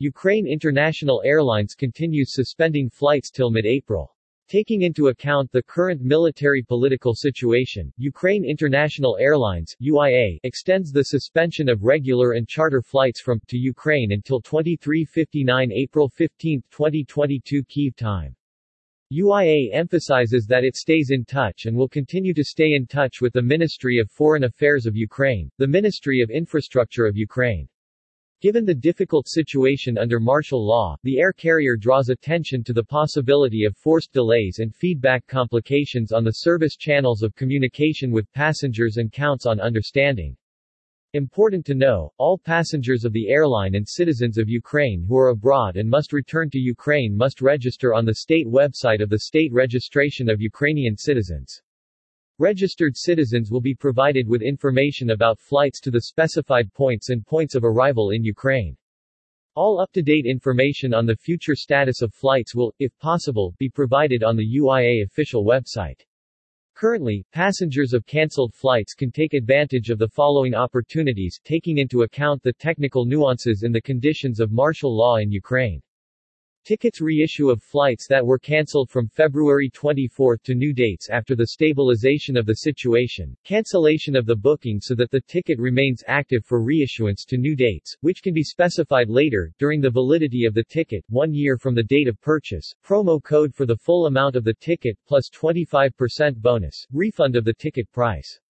Ukraine International Airlines continues suspending flights till mid-April. Taking into account the current military-political situation, Ukraine International Airlines UIA, extends the suspension of regular and charter flights from to Ukraine until 23:59 April 15, 2022 Kyiv time. UIA emphasizes that it stays in touch and will continue to stay in touch with the Ministry of Foreign Affairs of Ukraine, the Ministry of Infrastructure of Ukraine, Given the difficult situation under martial law, the air carrier draws attention to the possibility of forced delays and feedback complications on the service channels of communication with passengers and counts on understanding. Important to know, all passengers of the airline and citizens of Ukraine who are abroad and must return to Ukraine must register on the state website of the State Registration of Ukrainian Citizens. Registered citizens will be provided with information about flights to the specified points and points of arrival in Ukraine. All up-to-date information on the future status of flights will, if possible, be provided on the UIA official website. Currently, passengers of cancelled flights can take advantage of the following opportunities taking into account the technical nuances in the conditions of martial law in Ukraine. Tickets reissue of flights that were cancelled from February 24 to new dates after the stabilization of the situation, cancellation of the booking so that the ticket remains active for reissuance to new dates, which can be specified later, during the validity of the ticket, one year from the date of purchase, promo code for the full amount of the ticket plus 25% bonus, refund of the ticket price.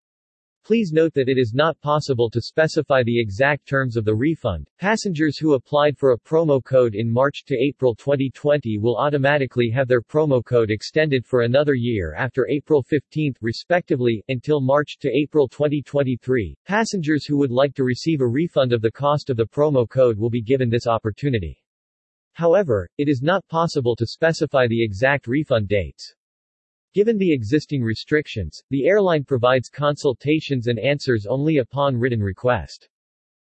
Please note that it is not possible to specify the exact terms of the refund. Passengers who applied for a promo code in March to April 2020 will automatically have their promo code extended for another year after April 15, respectively, until March to April 2023. Passengers who would like to receive a refund of the cost of the promo code will be given this opportunity. However, it is not possible to specify the exact refund dates. Given the existing restrictions, the airline provides consultations and answers only upon written request.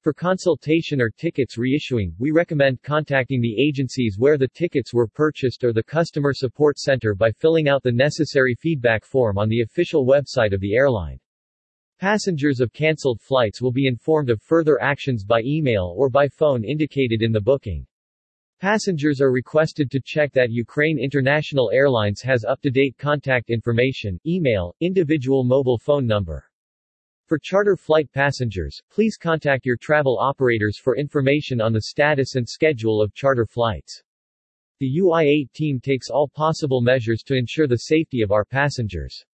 For consultation or tickets reissuing, we recommend contacting the agencies where the tickets were purchased or the customer support center by filling out the necessary feedback form on the official website of the airline. Passengers of cancelled flights will be informed of further actions by email or by phone indicated in the booking. Passengers are requested to check that Ukraine International Airlines has up-to-date contact information, email, individual mobile phone number. For charter flight passengers, please contact your travel operators for information on the status and schedule of charter flights. The UIA team takes all possible measures to ensure the safety of our passengers.